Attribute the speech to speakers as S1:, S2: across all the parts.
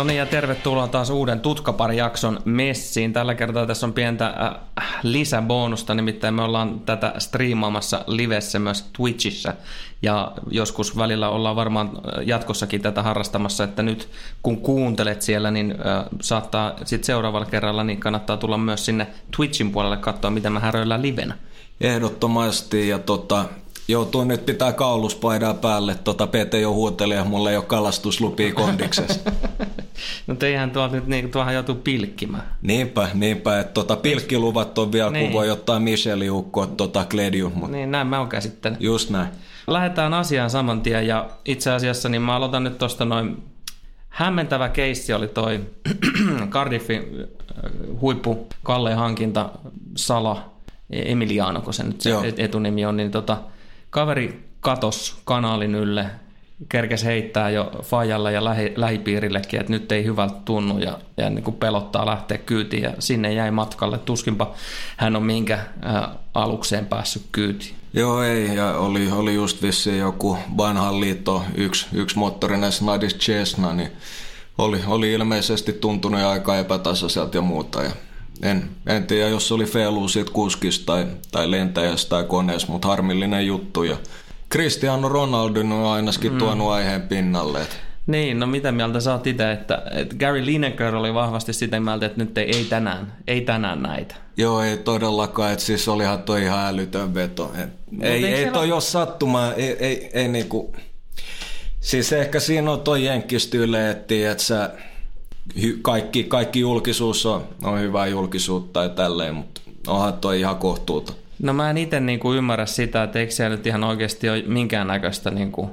S1: No niin, ja tervetuloa taas uuden Tutkapari-jakson messiin. Tällä kertaa tässä on pientä äh, lisäbonusta, nimittäin me ollaan tätä striimaamassa livessä myös Twitchissä. Ja joskus välillä ollaan varmaan äh, jatkossakin tätä harrastamassa, että nyt kun kuuntelet siellä, niin äh, saattaa sitten seuraavalla kerralla, niin kannattaa tulla myös sinne Twitchin puolelle katsoa, miten me häröillään livenä.
S2: Ehdottomasti, ja tota, joutuu nyt pitää kauluspaidaa päälle. Tota Pete jo huuteli ja mulla ei ole kalastuslupia kondiksessa.
S1: no teihän tuolta nyt niin, tuohan joutuu pilkkimään.
S2: Niinpä, niinpä, että tota pilkkiluvat on vielä, niin. kun voi ottaa Micheli ukkoa tota Kledium.
S1: Mutta... Niin, näin mä oon käsittänyt.
S2: Just näin.
S1: Lähdetään asiaan saman tien ja itse asiassa niin mä aloitan nyt tuosta noin hämmentävä keissi oli toi Cardiffin äh, huippu Kalle hankinta Sala Emiliano, kun se nyt se etunimi on, niin tota, kaveri katos kanaalin ylle, kerkes heittää jo Fajalle ja lähi, lähipiirillekin, että nyt ei hyvältä tunnu ja, ja niin kuin pelottaa lähteä kyytiin ja sinne jäi matkalle. Tuskinpa hän on minkä ä, alukseen päässyt kyytiin.
S2: Joo ei, ja oli, oli just vissiin joku vanhan liitto, yksi, yksi moottorinen Snidis Chesna, niin oli, oli ilmeisesti tuntunut aika epätasaiselta ja muuta. Ja en, en tiedä, jos se oli felu siitä kuskista tai, tai lentäjästä tai koneessa, mutta harmillinen juttu. Ja Cristiano Ronaldo on ainakin mm. tuonut aiheen pinnalle. Että
S1: niin, no mitä mieltä sä oot itse, että, että Gary Lineker oli vahvasti sitä mieltä, että nyt ei, ei tänään, ei tänään näitä.
S2: Joo, ei todellakaan, että siis olihan toi ihan älytön veto. Et, ei, ei, ei toi ole sattumaa, ei, ei, ei niinku... Siis ehkä siinä on toi jenkkistyle, että sä, kaikki, kaikki julkisuus on, on hyvää julkisuutta ja tälleen, mutta onhan toi ihan kohtuuta.
S1: No mä en itse niinku ymmärrä sitä, että eikö siellä nyt ihan oikeasti ole minkäännäköistä niinku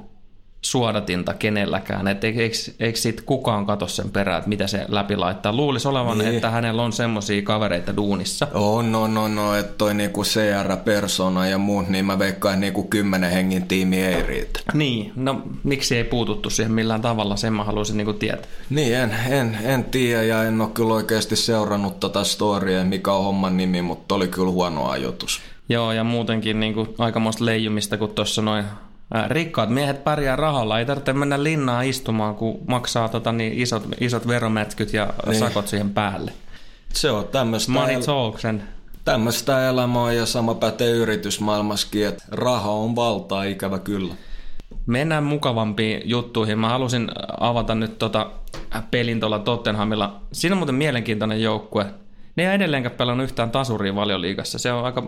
S1: suodatinta kenelläkään. Et eikö, eikö siitä kukaan katso sen perään, että mitä se läpi laittaa. Luulisi olevan, niin. että hänellä on semmoisia kavereita duunissa.
S2: On, no, no, no, että toi niinku CR-persona ja muut, niin mä veikkaan, että niinku kymmenen hengin tiimi ei riitä.
S1: Niin, no miksi ei puututtu siihen millään tavalla, sen mä haluaisin niinku tietää.
S2: Niin, en, en, en tiedä ja en ole kyllä oikeasti seurannut tätä storya, mikä on homman nimi, mutta oli kyllä huono ajoitus.
S1: Joo, ja muutenkin niinku aikamoista leijumista, kun tuossa noin rikkaat miehet pärjää rahalla. Ei tarvitse mennä linnaan istumaan, kun maksaa tota, niin isot, isot veromätkyt ja niin. sakot siihen päälle.
S2: Se on tämmöistä...
S1: Money talksen.
S2: Tämmöistä elämää ja sama pätee yritysmaailmaskin, että raha on valtaa ikävä kyllä.
S1: Mennään mukavampiin juttuihin. Mä halusin avata nyt tota pelin tuolla Tottenhamilla. Siinä on muuten mielenkiintoinen joukkue. Ne ei edelleenkään pelannut yhtään tasuria valioliigassa. Se on aika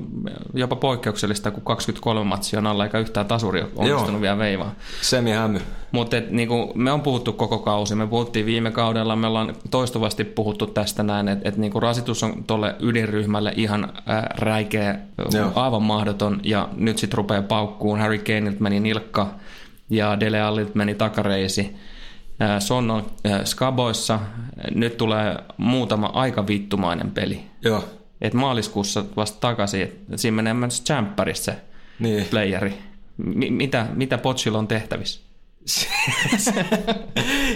S1: jopa poikkeuksellista, kun 23 matsia on alla, eikä yhtään tasuri onnistunut vielä veivaa.
S2: Semi hämy.
S1: Mutta niinku, me on puhuttu koko kausi. Me puhuttiin viime kaudella, me ollaan toistuvasti puhuttu tästä näin, että et niinku rasitus on tuolle ydinryhmälle ihan ää, räikeä, Joo. aivan mahdoton, ja nyt sitten rupeaa paukkuun. Harry Kaneit meni nilkka, ja Dele Allit meni takareisi Son on Skaboissa. Nyt tulee muutama aika vittumainen peli.
S2: Joo.
S1: Et maaliskuussa vasta takaisin. Et siinä menee myös Champerissa se niin. playeri. M- mitä, mitä Pochilla on tehtävissä?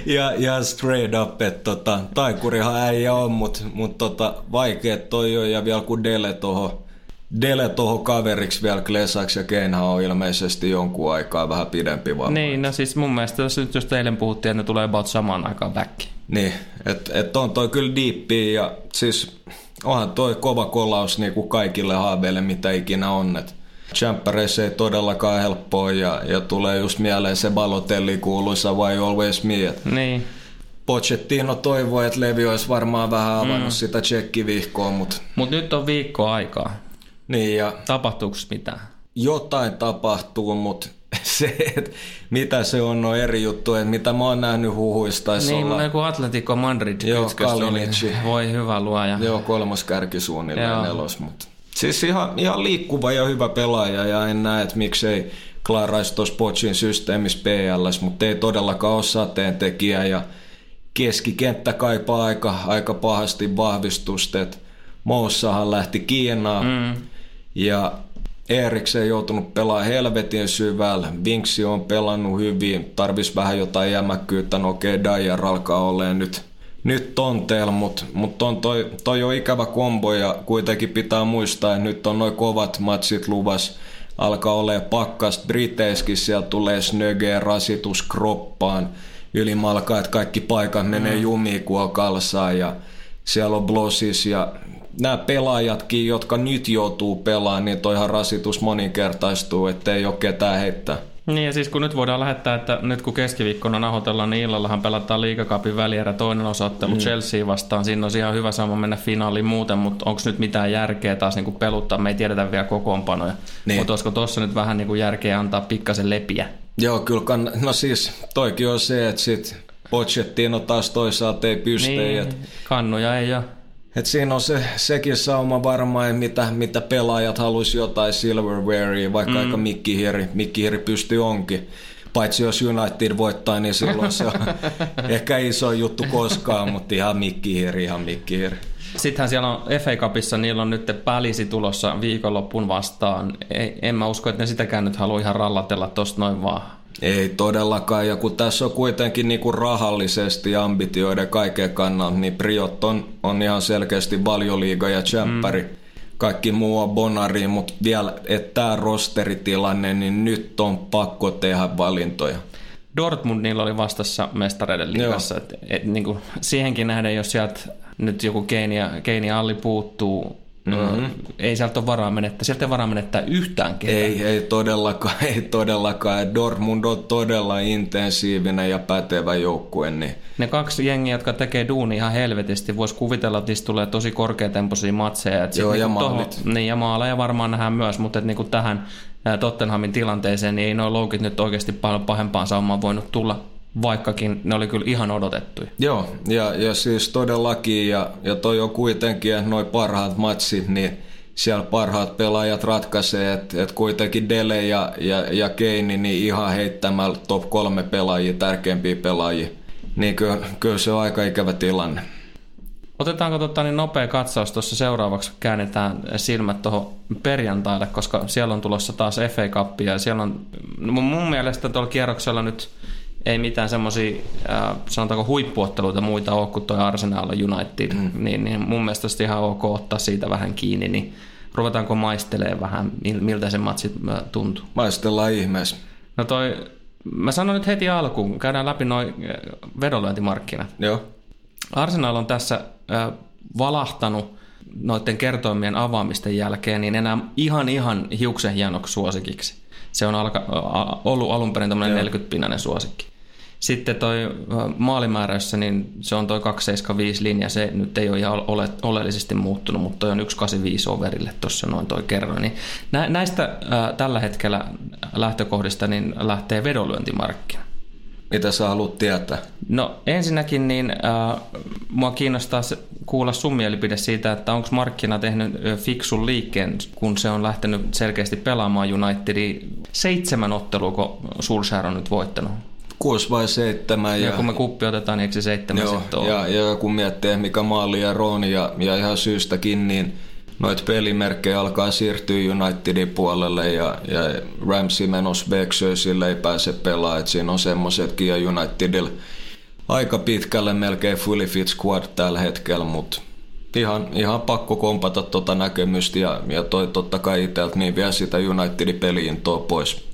S2: ja, ja straight up, että tota, taikurihan äijä on, mutta mut tota, vaikea toi on ja vielä kun Dele tuohon Dele tuohon kaveriksi vielä Klesaksi ja Keinhan on ilmeisesti jonkun aikaa vähän pidempi vamma.
S1: Niin, no siis mun mielestä jos nyt jos eilen puhuttiin, että ne tulee about samaan aikaan back.
S2: Niin, että et on toi kyllä diippi ja siis onhan toi kova kolaus niin kuin kaikille haaveille mitä ikinä on. Et Champereissa ei todellakaan helppoa ja, ja tulee just mieleen se Balotelli kuuluisa Why Always Me. Et
S1: niin.
S2: Pochettino toivoi, että Levi olisi varmaan vähän avannut mm. sitä tsekkivihkoa, mutta...
S1: Mutta nyt on viikko aikaa.
S2: Niin ja...
S1: Tapahtuuko mitään?
S2: Jotain tapahtuu, mutta se, että mitä se on, on eri juttu, että mitä mä oon nähnyt huhuista.
S1: Niin, olla... joku Atletico Madrid
S2: Joo, Kalinici.
S1: Voi hyvä luoja.
S2: Joo, kolmas kärki suunnilleen nelos, mutta siis ihan, ihan liikkuva ja hyvä pelaaja ja en näe, että miksei klaaraisi tuossa Pochin systeemissä PLS, mutta ei todellakaan ole sateen tekijä ja keskikenttä kaipaa aika, aika pahasti vahvistusta, että Moussahan lähti Kiinaan, mm ja Eriksen joutunut pelaamaan helvetin syvällä. Vinksi on pelannut hyvin. Tarvis vähän jotain jämäkkyyttä. No okei, okay, Dyer alkaa olemaan nyt, nyt tonteella, mutta mut on toi, toi on ikävä kombo ja kuitenkin pitää muistaa, että nyt on noin kovat matsit luvas. Alkaa olla pakkas Briteiskin, siellä tulee snögeä rasitus kroppaan. ylimalkaa, että kaikki paikat menee mm. jumiin, kun on kalsaa ja siellä on blossis ja nämä pelaajatkin, jotka nyt joutuu pelaamaan, niin toihan rasitus moninkertaistuu, ettei ole ketään heittää.
S1: Niin ja siis kun nyt voidaan lähettää, että nyt kun keskiviikkona nahotellaan, niin illallahan pelataan liikakaapin välierä toinen osaottelu mm. Chelsea vastaan. Siinä on ihan hyvä sama mennä finaaliin muuten, mutta onko nyt mitään järkeä taas niin kuin peluttaa? Me ei tiedetä vielä kokoonpanoja. Niin. Mutta olisiko tuossa nyt vähän niin kuin järkeä antaa pikkasen lepiä?
S2: Joo, kyllä. Kann... No siis toikin on se, että sit Pochettino taas toisaalta ei pysty. Niin, et...
S1: kannuja ei ole.
S2: Et siinä on se, sekin sauma varmaan, mitä, mitä pelaajat haluaisi jotain silverwarea, vaikka mm. aika mikkihieri, mikkihieri pystyy onkin. Paitsi jos United voittaa, niin silloin se on ehkä iso juttu koskaan, mutta ihan mikkihieri, ihan mikkihieri.
S1: Sittenhän siellä on FA Cupissa, niillä on nyt pälisi tulossa viikonloppuun vastaan. Ei, en mä usko, että ne sitäkään nyt halua ihan rallatella tosta noin vaan.
S2: Ei todellakaan, ja kun tässä on kuitenkin niinku rahallisesti ambitioiden kaiken kannalta, niin Priot on, on ihan selkeästi valioliiga ja champpari. Mm. Kaikki muu on bonari, mutta vielä, että tämä rosteritilanne, niin nyt on pakko tehdä valintoja.
S1: Dortmund niillä oli vastassa mestareiden liigassa. Et, et, niin kuin, siihenkin nähden, jos sieltä nyt joku Keini ja, Keini Alli puuttuu, Mm-hmm. Ei sieltä ole varaa menettää, sieltä ei varaa menettää yhtään ketään.
S2: Ei, ei todellakaan, ei todellakaan. Dortmund on todella intensiivinen ja pätevä joukkue. Niin.
S1: Ne kaksi jengiä, jotka tekee duuni ihan helvetisti, voisi kuvitella, että niistä tulee tosi korkeatempoisia matseja.
S2: Joo,
S1: niinku
S2: ja maalit.
S1: Toho, niin, ja maaleja varmaan nähdään myös, mutta että niinku tähän Tottenhamin tilanteeseen, niin ei nuo loukit nyt oikeasti paljon pahempaan saumaan voinut tulla vaikkakin ne oli kyllä ihan odotettuja.
S2: Joo, ja, ja siis todellakin, ja, ja toi on kuitenkin, noin parhaat matsit, niin siellä parhaat pelaajat ratkaisee, että et kuitenkin Dele ja, ja, ja Keini niin ihan heittämällä top kolme pelaajia, tärkeimpiä pelaajia. Niin kyllä, kyllä se on aika ikävä tilanne.
S1: Otetaanko tota, niin nopea katsaus tuossa seuraavaksi, käännetään silmät tuohon perjantaille, koska siellä on tulossa taas FA Cup ja siellä on mun mielestä tuolla kierroksella nyt ei mitään semmoisia, äh, sanotaanko huippuotteluita muita ole kuin tuo Arsenal United, mm. niin, niin mun mielestä olisi ihan ok ottaa siitä vähän kiinni, niin ruvetaanko maistelee vähän, miltä se matsi tuntuu?
S2: Maistellaan ihmeessä.
S1: No toi, mä sanon nyt heti alkuun, käydään läpi noin vedonlyöntimarkkinat.
S2: Joo.
S1: Arsenal on tässä äh, valahtanut noiden kertoimien avaamisten jälkeen, niin enää ihan ihan hiuksen hienoksi suosikiksi. Se on alka, ollut alun perin tämmöinen 40-pinnainen suosikki. Sitten toi maalimääräyssä, niin se on toi 275 linja, se nyt ei ole ihan ole, oleellisesti muuttunut, mutta toi on 185 overille tuossa noin toi kerroin. Niin näistä ää, tällä hetkellä lähtökohdista niin lähtee vedonlyöntimarkkina.
S2: Mitä sä haluat tietää?
S1: No ensinnäkin niin äh, mua kiinnostaa kuulla sun mielipide siitä, että onko markkina tehnyt fiksun liikkeen, kun se on lähtenyt selkeästi pelaamaan Unitedin seitsemän ottelua, kun Solskjaer on nyt voittanut.
S2: Kuusi vai seitsemän.
S1: Ja, ja kun me kuppi otetaan, niin eikö se seitsemän joo, sitten
S2: ja, ja, kun miettii, mikä maali ja Rooni ja, ja ihan syystäkin, niin noita pelimerkkejä alkaa siirtyä Unitedin puolelle ja, ja Ramsey menos sille ei pääse pelaamaan. Et siinä on semmoisetkin ja Unitedilla aika pitkälle melkein fully fit squad tällä hetkellä, mutta ihan, ihan pakko kompata tota näkemystä ja, ja toi totta kai itseltä niin vie sitä Unitedin peliin tuo pois.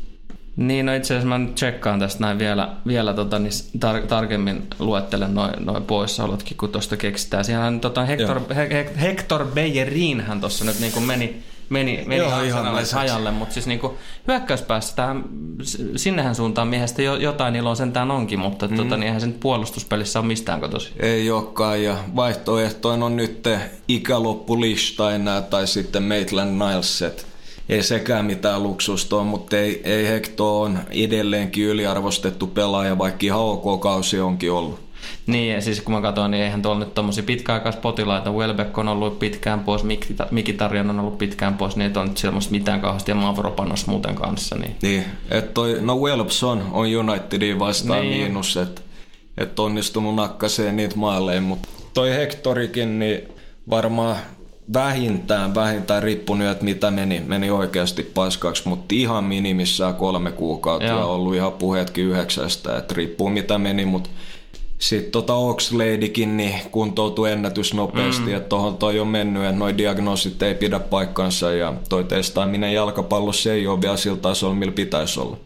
S1: Niin, no itse asiassa mä nyt tsekkaan tästä näin vielä, vielä tota, niin tar- tarkemmin luettelen noin noi poissaolotkin, kun tuosta keksitään. Siellä tota, Hector, He- Hector Bellerinhän tuossa nyt niin kuin meni, meni, meni Joo, ihan hajalle, mutta siis niin kuin hyökkäyspäässä tähän, sinnehän suuntaan miehestä jo, jotain iloa sentään onkin, mutta mm. tota, niin eihän sen puolustuspelissä ole mistään kotosi.
S2: Ei olekaan, ja vaihtoehtoin on nyt ikäloppu enää, tai sitten Maitland Nileset ei sekään mitään luksusta ole, mutta ei, ei Hector on edelleenkin yliarvostettu pelaaja, vaikka ihan ok kausi onkin ollut.
S1: Niin, ja siis kun mä katsoin, niin eihän tuolla nyt tommosia pitkäaikaispotilaita. Welbeck on ollut pitkään pois, Mikitarjan on ollut pitkään pois, niin ei ole nyt semmoista mitään kauheasti ja Mavropanos muuten kanssa. Niin,
S2: niin että toi, no Welbs on, on Unitedin vastaan niin. miinus, että et onnistunut nakkaseen niitä maaleja, mutta toi Hectorikin, niin varmaan vähintään, vähintään riippunut, että mitä meni, meni oikeasti paskaksi, mutta ihan minimissään kolme kuukautta Joo. ja ollut ihan puheetkin yhdeksästä, että riippuu mitä meni, mutta sitten tota Oxladykin niin kuntoutui ennätys nopeasti, mm. että tuohon toi on mennyt, että noi diagnoosit ei pidä paikkansa ja toi testaaminen jalkapallossa ei ole vielä sillä tasolla, millä pitäisi olla.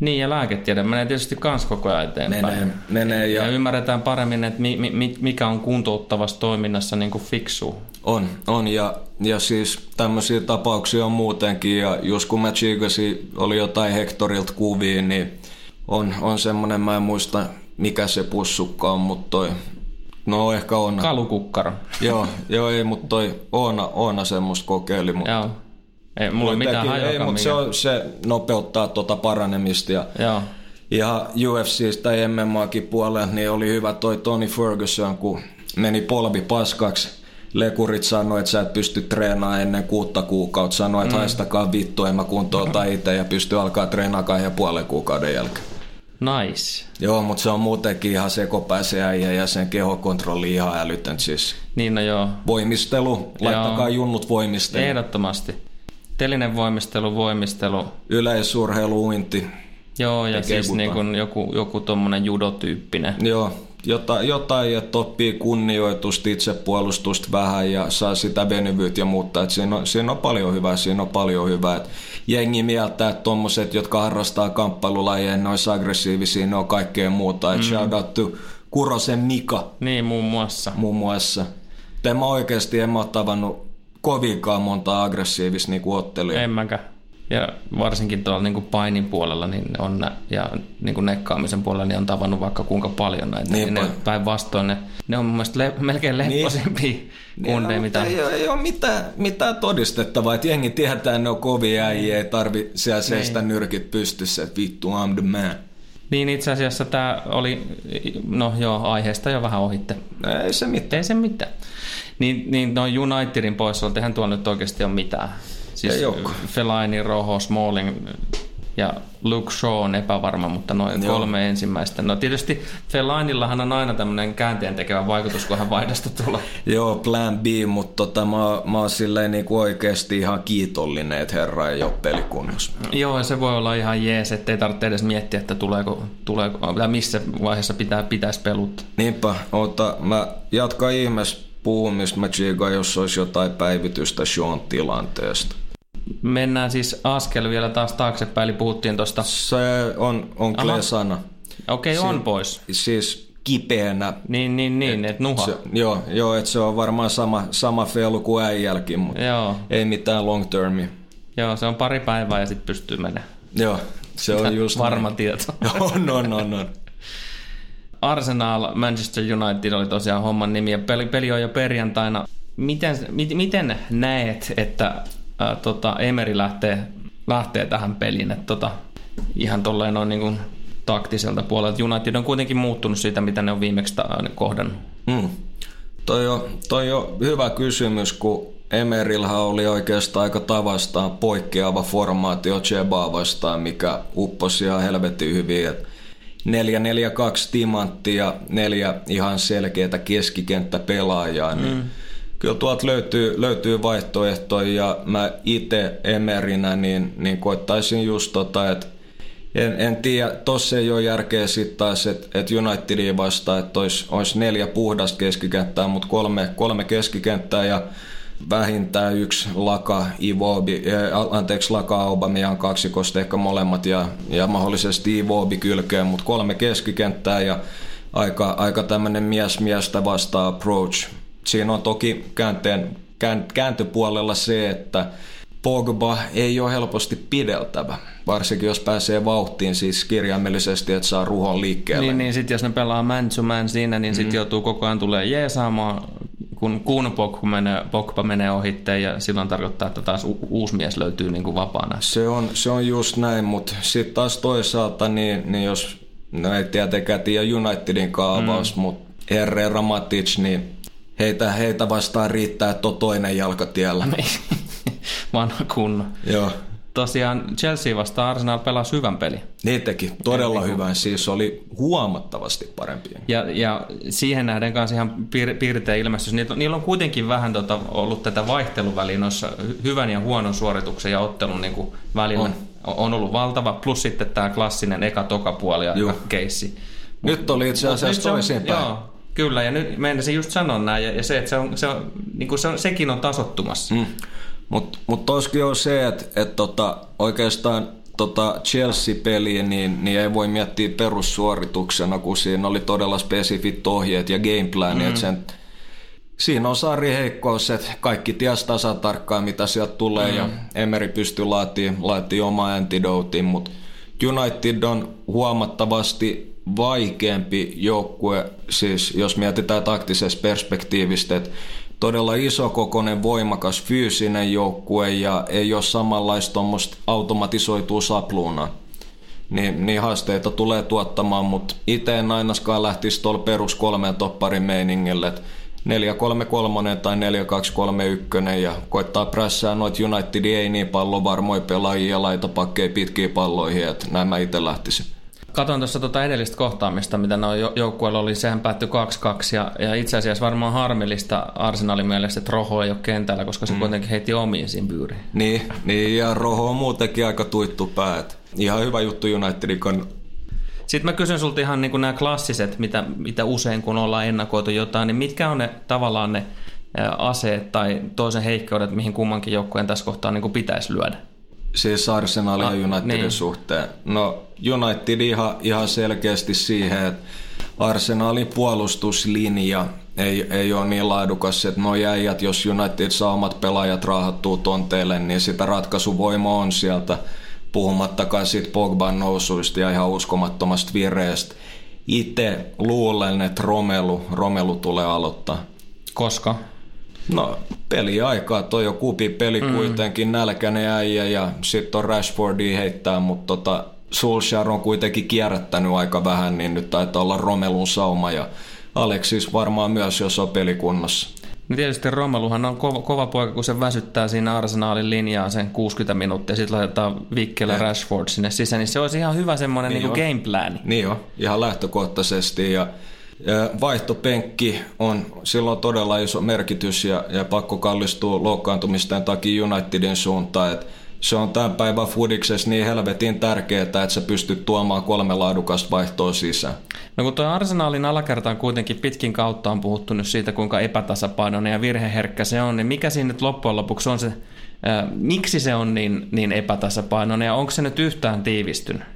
S1: Niin, ja lääketiede menee tietysti kans koko ajan eteenpäin.
S2: Menee, menee ja...
S1: ja ymmärretään paremmin, että mi, mi, mikä on kuntouttavassa toiminnassa niin kuin fiksu.
S2: On, on ja, ja siis tämmöisiä tapauksia on muutenkin, ja just kun mä chiikasin, oli jotain Hectorilta kuvia, niin on, on semmoinen, mä en muista mikä se pussukka on, mutta toi, no ehkä on.
S1: Kalukukkaro.
S2: joo, joo, ei, mutta toi Oona, Oona semmoista kokeili. Mutta
S1: joo. Ei mulla ole mitään
S2: teki, Ei, mutta se, on, se nopeuttaa tuota paranemista ja
S1: Joo.
S2: Ja UFC tai MMAkin puolella niin oli hyvä toi Tony Ferguson, kun meni polvi paskaksi. Lekurit sanoi, että sä et pysty treenaamaan ennen kuutta kuukautta. Sanoi, että mm. haistakaa vittu, en mä kuntouta itse ja pysty alkaa treenaamaan kahden ja puolen kuukauden jälkeen.
S1: Nice.
S2: Joo, mutta se on muutenkin ihan sekopäisen äijä ja sen kehokontrolli ihan älytön siis.
S1: Niin no joo.
S2: Voimistelu, laittakaa joo. junnut voimistelu.
S1: Ehdottomasti. Telinen voimistelu, voimistelu.
S2: Yleisurheilu, uinti.
S1: Joo, ja siis niin kuin joku, joku tommonen judotyyppinen.
S2: Joo, jotain, jotain että oppii kunnioitusta, itsepuolustusta vähän ja saa sitä venyvyyttä ja muuta. Et siinä, on, siinä on paljon hyvää, siinä on paljon hyvää. Et jengi mieltää, että tommoset, jotka harrastaa kamppailulajeja, ne olisi aggressiivisia, ne on kaikkea muuta. Et mm. shout out to Kurosen Mika.
S1: Niin, muun muassa.
S2: Muun muassa. En mä oikeasti en mä ole tavannut kovinkaan monta aggressiivista niin ottelijaa.
S1: En mäkään. Ja varsinkin tuolla niin kuin painin puolella niin on, ja niin kuin nekkaamisen puolella niin on tavannut vaikka kuinka paljon näitä. Niin ne päinvastoin ne, ne on mun mielestä le, melkein lepposimpia niin. kundeja. Mitä...
S2: Ei, ei ole mitään, mitään todistettavaa, että jengi tietää, että ne on kovia äijä, ei tarvi siellä seistä niin. nyrkit pystyssä, että vittu I'm the man.
S1: Niin itse asiassa tämä oli, no joo, aiheesta jo vähän ohitte.
S2: Ei se mitään.
S1: Ei se mitään. Niin, niin no Unitedin poissa, eihän tuolla nyt oikeasti ole mitään. Siis Fellaini, Roho, Smalling ja Luke Shaw on epävarma, mutta noin Joo. kolme ensimmäistä. No tietysti Fellainillahan on aina tämmöinen käänteen tekevä vaikutus, kun hän vaihdosta tulee.
S2: Joo, plan B, mutta tota, mä, mä oon silleen niin kuin oikeasti ihan kiitollinen, että herra ei ole pelikunnossa.
S1: Joo, ja se voi olla ihan jees, ettei tarvitse edes miettiä, että tuleeko, tuleeko tai missä vaiheessa pitää, pitäisi peluttaa.
S2: Niinpä, ota, mä jatkan ihmeessä puhumista, mä jos olisi jotain päivitystä Sean tilanteesta
S1: mennään siis askel vielä taas taaksepäin, eli puhuttiin tuosta...
S2: Se on, on sana.
S1: Okei, okay, on pois.
S2: Siis kipeänä.
S1: Niin, niin, niin, että et nuha.
S2: Se, joo, joo että se on varmaan sama, sama felu kuin äijälkin, mutta joo. ei mitään long termi.
S1: Joo, se on pari päivää ja sitten pystyy menemään.
S2: Joo, se on just
S1: Varma näin. tieto.
S2: on, on, on, on.
S1: Arsenal, Manchester United oli tosiaan homman nimi ja peli, peli on jo perjantaina. Miten, miten näet, että ää, tota, Emeri lähtee, lähtee tähän peliin. että tota, ihan tolleen noin niin kuin taktiselta puolelta. United on kuitenkin muuttunut siitä, mitä ne on viimeksi kohdannut.
S2: Mm. Toi, on, toi on hyvä kysymys, kun Emerilhan oli oikeastaan aika tavastaan poikkeava formaatio Chebaa vastaan, mikä upposi ihan helvetin hyvin. 4-4-2 timanttia, neljä ihan selkeitä keskikenttäpelaajaa, niin mm. kyllä tuolta löytyy, löytyy vaihtoehtoja. Ja mä itse emerinä niin, niin koittaisin just tota, että en, en tiedä, tossa ei ole järkeä sitten taas, että et Unitediin vastaan, että olisi, olisi neljä puhdasta keskikenttää, mutta kolme, kolme keskikenttää. Ja vähintään yksi Laka, Ivobi, äh, anteeksi Laka Aubameyang kaksikosta ehkä molemmat ja, ja mahdollisesti Ivobi kylkeen, mutta kolme keskikenttää ja aika, aika tämmöinen mies miestä vastaan approach Siinä on toki käänteen, kääntöpuolella se, että Pogba ei ole helposti pideltävä, varsinkin jos pääsee vauhtiin siis kirjaimellisesti, että saa ruhon liikkeelle.
S1: Niin, niin sitten jos ne pelaa man to man siinä, niin sitten mm. joutuu koko ajan tulee jeesaamaan, kun, kun Pogba menee, Pogba menee ohitteen ja silloin tarkoittaa, että taas u- uusi mies löytyy niin kuin vapaana.
S2: Se on, se on just näin, mutta sitten taas toisaalta, niin, niin jos, no ei tietenkään tiedä Unitedin kaavaus, mm. mutta Herrera Matic, niin heitä, heitä vastaan riittää, että on toinen jalka tiellä.
S1: Niin. Vanha kunno.
S2: Joo.
S1: Tosiaan Chelsea vastaan Arsenal pelasi hyvän peli.
S2: Niin teki, todella Eli, hyvän, siis oli huomattavasti parempi.
S1: Ja, ja siihen nähden kanssa ihan piir, piirtein ilmestys. Niillä, niillä on kuitenkin vähän tota, ollut tätä vaihteluväliä noissa hyvän ja huonon suorituksen ja ottelun niin kuin välillä. On. on ollut valtava, plus sitten tämä klassinen eka-toka puoli ja keissi.
S2: Nyt oli itse asiassa toisinpäin.
S1: Joo, Kyllä, ja nyt meinasin just sanoa näin, ja, ja se, että se on, se on, niin kuin se on, sekin on tasottumassa. Mm.
S2: Mutta mut toskin on se, että et tota, oikeastaan tota Chelsea-peliä, niin, niin ei voi miettiä perussuorituksena, kun siinä oli todella spesifit ohjeet ja gameplan, mm. sen Siinä on Sari heikkous, että kaikki ties tasatarkkaan, mitä sieltä tulee, mm. ja Emeri pystyy laatimaan, laatii oma antidotin, mutta United on huomattavasti vaikeampi joukkue, siis jos mietitään taktisesta perspektiivistä, että todella isokokoinen, voimakas, fyysinen joukkue ja ei ole samanlaista automatisoitua sapluuna. Niin, niin haasteita tulee tuottamaan, mutta itse en ainakaan lähtisi tuolla perus kolmen topparin meiningille, että 4-3-3 tai 4-2-3-1 ja koittaa prässää noita United ei niin paljon varmoja pelaajia laita pakkeja pitkiä palloihin, että näin mä itse lähtisin.
S1: Katoin tuossa tuota edellistä kohtaamista, mitä noin joukkueella oli, sehän päättyi 2-2 ja, ja itse asiassa varmaan harmillista Arsenalin mielestä, että Roho ei ole kentällä, koska se mm. kuitenkin heitti omiin siinä byyriin.
S2: Niin, niin, ja Roho on muutenkin aika tuittu päät. Ihan hyvä juttu Unitedin
S1: sitten mä kysyn sulta ihan niin nämä klassiset, mitä, mitä usein kun ollaan ennakoitu jotain, niin mitkä on ne tavallaan ne aseet tai toisen heikkoudet, mihin kummankin joukkueen tässä kohtaa niin pitäisi lyödä?
S2: Siis Arsenal ja ah, Unitedin niin. suhteen. No United ihan, ihan selkeästi siihen, että Arsenalin puolustuslinja ei, ei ole niin laadukas, että no jäijät, jos United saa omat pelaajat raahattuu tonteille, niin sitä ratkaisuvoima on sieltä puhumattakaan siitä Pogban nousuista ja ihan uskomattomasta vireestä. Itse luulen, että Romelu, Romelu tulee aloittaa.
S1: Koska?
S2: No peliaikaa, toi on kupi peli mm. kuitenkin, nälkäinen äijä ja sitten on Rashfordi heittää, mutta tota, Solskjaer on kuitenkin kierrättänyt aika vähän, niin nyt taitaa olla Romelun sauma ja Alexis varmaan myös, jos on pelikunnossa.
S1: No tietysti Romeluhan on kova, kova poika, kun se väsyttää siinä arsenaalin linjaa sen 60 minuuttia, sitten laitetaan Vikkele ja Rashford sinne sisään, niin se olisi ihan hyvä semmoinen niin niin game.
S2: Niin on, ihan lähtökohtaisesti ja Vaihtopenkki on silloin todella iso merkitys ja, ja pakko kallistua loukkaantumisten takia Unitedin suuntaan, että se on tämän päivän fudiksessa niin helvetin tärkeää, että sä pystyt tuomaan kolme laadukasta vaihtoa sisään.
S1: No kun tuo Arsenalin alakerta on kuitenkin pitkin kautta on puhuttu nyt siitä, kuinka epätasapainoinen ja virheherkkä se on, niin mikä siinä nyt loppujen lopuksi on se, äh, miksi se on niin, niin epätasapainoinen ja onko se nyt yhtään tiivistynyt?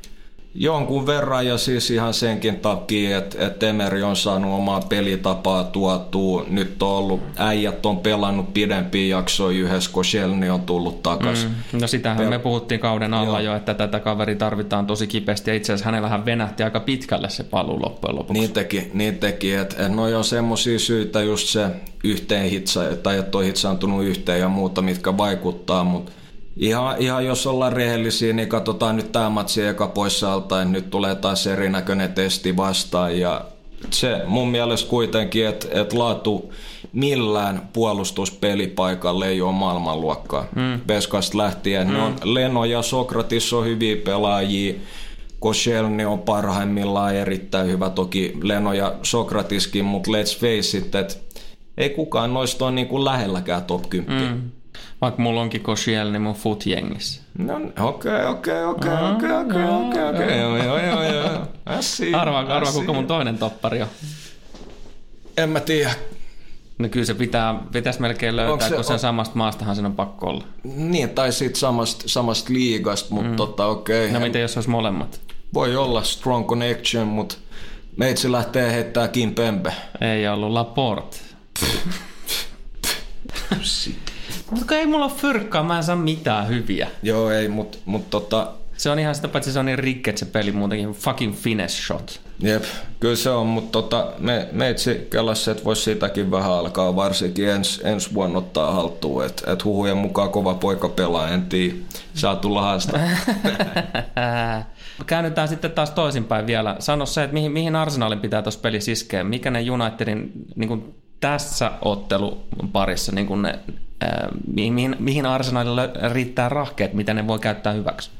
S2: Jonkun verran ja siis ihan senkin takia, että, että Emeri on saanut omaa pelitapaa tuotua. Nyt on ollut, äijät on pelannut pidempiä jaksoja yhdessä, kun Shelni on tullut takaisin.
S1: Mm. No sitähän Pel- me puhuttiin kauden alla Joo. jo, että tätä kaveri tarvitaan tosi kipeästi ja itse asiassa hänellähän venähti aika pitkälle se paluu loppujen lopuksi.
S2: Niin teki, niin teki että et no on semmoisia syitä just se yhteen hitsa, tai että on hitsaantunut yhteen ja muuta, mitkä vaikuttaa, mutta Ihan, ihan jos ollaan rehellisiä, niin katsotaan nyt tämä matsi eka poissa alta, nyt tulee taas erinäköinen testi vastaan ja se mun mielestä kuitenkin, että et laatu millään puolustuspelipaikalle ei ole maailmanluokkaa. Mm. Beskasta lähtien. Mm. Ne on Leno ja Sokratis on hyviä pelaajia. Koscielny on parhaimmillaan erittäin hyvä, toki Leno ja Sokratiskin, mutta let's face it, että ei kukaan noista ole niin kuin lähelläkään top 10. Mm.
S1: Vaikka mulla onkin Koshiel, niin mun foot jengissä.
S2: No okei, okei, okei, okei, okei, okei, okei, joo, joo, joo, joo.
S1: Arvaa, arvaa kuka mun toinen toppari on.
S2: En mä tiedä.
S1: No kyllä se pitää, pitäisi melkein löytää, se, kun sen on... samasta maastahan sen on pakko olla.
S2: Niin, tai siitä samasta, samasta liigasta, mutta mm. tota okei. Okay.
S1: No miten jos olisi molemmat?
S2: Voi olla strong connection, mutta meitsi lähtee heittää Kim Pembe.
S1: Ei ollut Laporte. Mutta ei mulla ole fyrkkaa, mä en saa mitään hyviä.
S2: Joo, ei, mutta mut tota...
S1: Se on ihan sitä paitsi se on niin rikket se peli muutenkin. Fucking finesse shot.
S2: Jep, kyllä se on, mutta tota, me, meitsi kelassa, että voisi siitäkin vähän alkaa, varsinkin ens, ensi vuonna ottaa haltuun. Että et huhujen mukaan kova poika pelaa, en tiedä. Saa tulla haasta.
S1: Käännytään sitten taas toisinpäin vielä. Sano se, että mihin, mihin Arsenalin pitää tuossa pelissä iskeä. Mikä ne Unitedin niin kuin tässä otteluparissa niin kuin ne mihin, mihin arsenaalille riittää rahkeet, mitä ne voi käyttää hyväksi?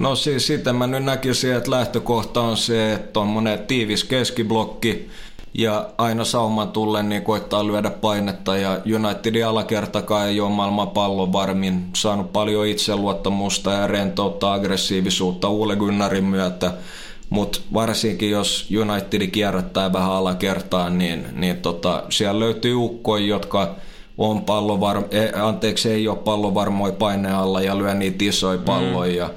S2: No siis sitten mä nyt näkisin, että lähtökohta on se, että on tiivis keskiblokki ja aina sauman tullen niin koittaa lyödä painetta ja Unitedin alakertakaan ei ole maailman pallon varmin saanut paljon itseluottamusta ja rentoutta aggressiivisuutta Ule Gunnarin myötä mutta varsinkin jos United kierrättää vähän alakertaan, niin, niin tota, siellä löytyy ukkoja, jotka on pallovar- e, anteeksi, ei ole pallovarmoja paineen alla ja lyö niitä isoja palloja. Mm.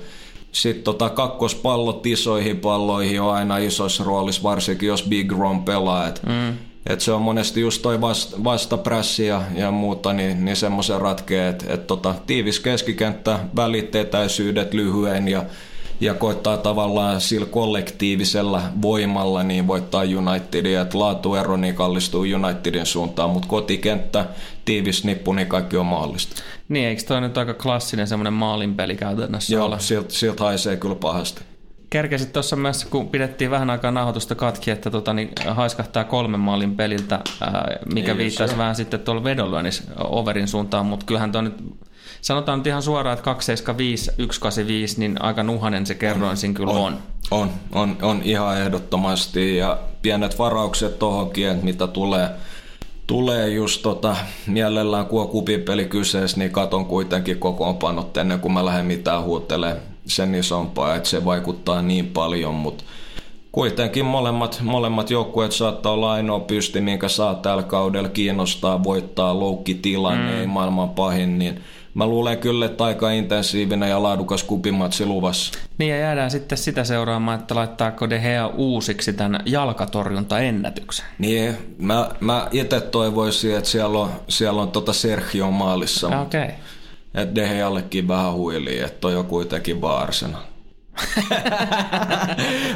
S2: sitten tota kakkospallot isoihin palloihin on aina isossa roolissa, varsinkin jos Big Ron pelaa. Et, mm. et se on monesti just toi vast, vastaprässi ja, ja muuta, niin, niin semmoisen ratkee, että et tota, tiivis keskikenttä, välit, etäisyydet lyhyen ja ja koittaa tavallaan sillä kollektiivisella voimalla niin voittaa Unitedia, että laatuero niin kallistuu Unitedin suuntaan, mutta kotikenttä, tiivis nippu, niin kaikki on mahdollista.
S1: Niin, eikö toi nyt aika klassinen semmoinen maalinpeli käytännössä
S2: Joo, ole? Sieltä, sieltä haisee kyllä pahasti.
S1: Kerkesit tuossa myös, kun pidettiin vähän aikaa nauhoitusta katki, että tota, niin haiskahtaa kolmen maalin peliltä, ää, mikä niin, viittaisi vähän sitten tuolla vedonlyönnissä overin suuntaan, mutta kyllähän tuo nyt sanotaan nyt ihan suoraan, että 275, 185, niin aika nuhanen se kerroin siinä kyllä on.
S2: On, on, on, on ihan ehdottomasti ja pienet varaukset tohonkin, että mitä tulee, tulee just tota, mielellään kun on kupipeli kyseessä, niin katon kuitenkin kokoonpanot ennen kuin mä lähden mitään huutelemaan sen isompaa, että se vaikuttaa niin paljon, mutta kuitenkin molemmat, molemmat joukkueet saattaa olla ainoa pysti, minkä saa tällä kaudella kiinnostaa, voittaa loukkitilanne, mm. ei maailman pahin, niin – mä luulen kyllä, että aika intensiivinen ja laadukas kupimatsi luvassa.
S1: Niin ja jäädään sitten sitä seuraamaan, että laittaako De Gea uusiksi tämän jalkatorjuntaennätyksen.
S2: Niin, mä, mä itse toivoisin, että siellä on, siellä on tota Sergio maalissa.
S1: Okei. Okay.
S2: Että De Geallekin vähän huili, että toi on kuitenkin vaarsena.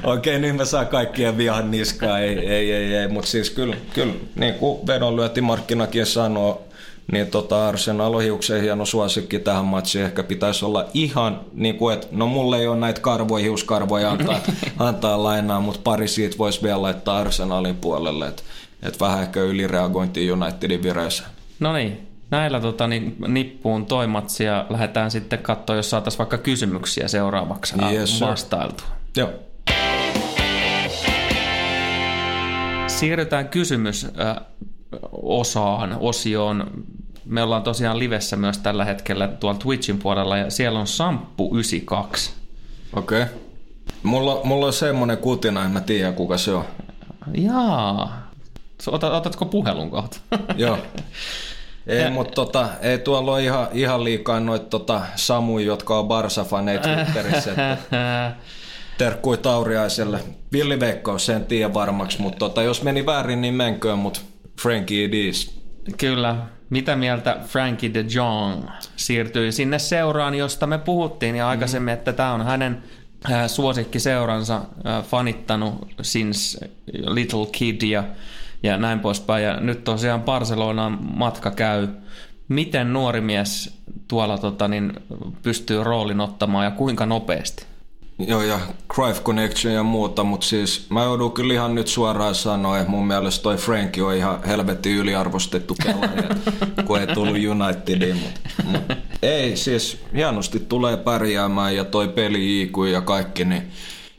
S2: Okei, okay, niin mä saan kaikkien vihan niskaa, ei, ei, ei, ei. mutta siis kyllä, kyllä niin kuin vedonlyötimarkkinakin sanoo, niin tota Arsenal on hiuksen hieno suosikki tähän matsiin. Ehkä pitäisi olla ihan, niin kuin, että no mulle ei ole näitä karvoja, hiuskarvoja antaa, antaa lainaa, mutta pari siitä voisi vielä laittaa Arsenalin puolelle. Että et vähän ehkä ylireagointi Unitedin vireessä.
S1: No niin, näillä tota, niin, nippuun toi matsi ja lähdetään sitten katsoa, jos saataisiin vaikka kysymyksiä seuraavaksi yes, vastailtu.
S2: Joo.
S1: Siirrytään kysymys osaan, osioon. Me ollaan tosiaan livessä myös tällä hetkellä tuolla Twitchin puolella ja siellä on Samppu92.
S2: Okei. Okay. Mulla, mulla on semmonen kutina, en mä tiedä kuka se on.
S1: Jaa. Otat, otatko puhelun kohta?
S2: Joo. Ei, mutta tota, ei tuolla ole ihan, ihan liikaa noita tota, Samuja, jotka on Barsa-faneja Twitterissä. terkkui Tauriaiselle. Villi Veikkaus, sen tiedä varmaksi, mutta tota, jos meni väärin, niin menköön, mutta Frankie Dees.
S1: Kyllä. Mitä mieltä Frankie de Jong siirtyi sinne seuraan, josta me puhuttiin ja aikaisemmin, mm. että tämä on hänen äh, suosikkiseuransa äh, fanittanut since little kid ja, ja näin poispäin. Ja nyt tosiaan Barcelonaan matka käy. Miten nuori mies tuolla tota, niin, pystyy roolin ottamaan ja kuinka nopeasti?
S2: Joo, ja Cruyff Connection ja muuta, mutta siis mä joudun kyllä ihan nyt suoraan sanoa, että mun mielestä toi Frankie on ihan helvetti yliarvostettu pelaaja, kun ei tullut Unitediin, mutta mut, ei, siis hienosti tulee pärjäämään ja toi peli IQ ja kaikki, niin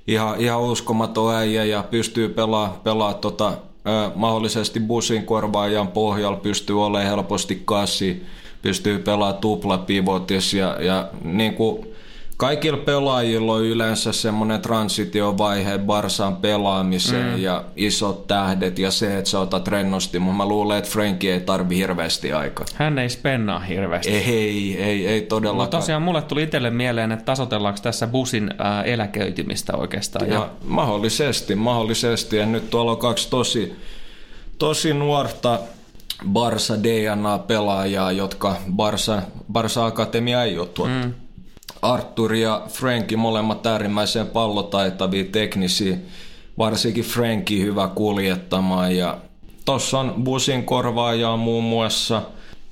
S2: ihan, ihan uskomaton äijä ja pystyy pelaamaan pelaa tota, ö, mahdollisesti busin korvaajan pohjalla, pystyy olemaan helposti kassi, pystyy pelaamaan tuplapivotis ja, ja niin kuin kaikilla pelaajilla on yleensä semmoinen transitiovaihe Barsaan pelaamiseen mm. ja isot tähdet ja se, että sä otat rennosti, mutta mä luulen, että Frankie ei tarvi hirveästi aikaa.
S1: Hän ei spennaa hirveästi.
S2: Ei, ei, ei, ei todellakaan. Mutta
S1: tosiaan mulle tuli itselle mieleen, että tasotellaanko tässä busin ää, eläköitymistä oikeastaan.
S2: Ja, ja mahdollisesti, mahdollisesti. Ja nyt tuolla on kaksi tosi, tosi nuorta Barsa DNA-pelaajaa, jotka Barsa, Barsa Akatemia ei ole tuottanut. Mm Arthur ja Franki molemmat äärimmäisen pallotaitavia teknisiä, varsinkin Franki hyvä kuljettamaan ja tuossa on busin korvaajaa muun muassa.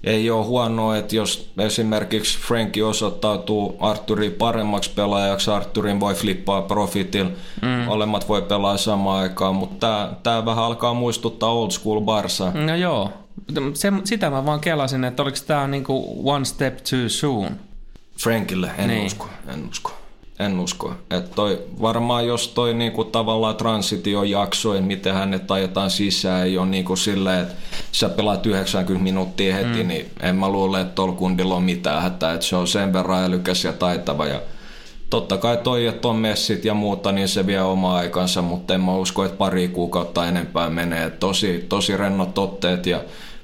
S2: Ei ole huonoa, että jos esimerkiksi Franki osoittautuu Arturin paremmaksi pelaajaksi, Arturin voi flippaa profitil, mm. molemmat voi pelaa samaan aikaan, mutta tämä vähän alkaa muistuttaa old school Barsa.
S1: No joo, se, sitä mä vaan kelasin, että oliko tämä niinku one step too soon?
S2: Frankille en niin. usko, en usko. En usko. Että toi, varmaan jos toi niinku tavallaan transitio jaksoin, miten hänet ajetaan sisään, ei ole niinku silleen, että sä pelaat 90 minuuttia heti, mm. niin en mä luule, että tuolla kundilla on mitään hätää. Että se on sen verran älykäs ja taitava. Ja totta kai toi, että on messit ja muuta, niin se vie oma aikansa, mutta en mä usko, että pari kuukautta enempää menee. Tosi, tosi rennot otteet ja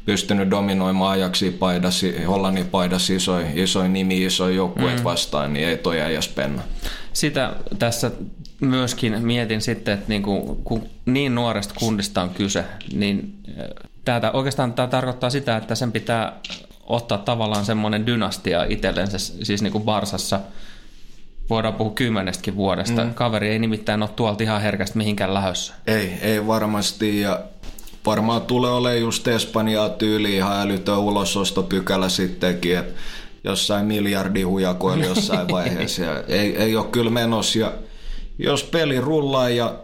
S2: pystynyt dominoimaan ajaksi paidasi, Hollannin paidasi isoin, isoin nimi, isoin joukkueet mm. vastaan, niin ei toi äijäs penna.
S1: Sitä tässä myöskin mietin sitten, että niin kuin, kun niin nuoresta kundista on kyse, niin tätä, oikeastaan tämä tarkoittaa sitä, että sen pitää ottaa tavallaan semmoinen dynastia itsellensä, siis niin kuin Barsassa voidaan puhua kymmenestäkin vuodesta. Mm. Kaveri ei nimittäin ole tuolta ihan herkästi mihinkään lähössä.
S2: Ei, ei varmasti ja varmaan tulee olemaan just Espanjaa tyyli ihan älytön ulosostopykälä sittenkin, että jossain miljardihujakoilla jossain vaiheessa. Ja ei, ei ole kyllä menossa ja jos peli rullaa ja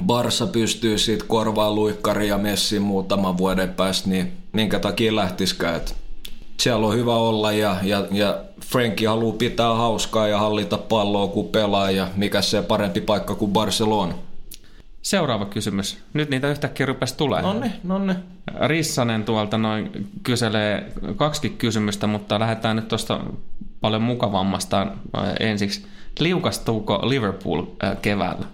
S2: Barsa pystyy siitä korvaa luikkari ja Messi muutaman vuoden päästä, niin minkä takia lähtisikään. Että siellä on hyvä olla ja, ja, ja Frankie haluaa pitää hauskaa ja hallita palloa kun pelaa ja mikä se parempi paikka kuin Barcelona.
S1: Seuraava kysymys. Nyt niitä yhtäkkiä rupesi tulee.
S2: Nonne, nonne.
S1: Rissanen tuolta noin kyselee kaksi kysymystä, mutta lähdetään nyt tuosta paljon mukavammasta äh, ensiksi. Liukastuuko Liverpool äh, keväällä?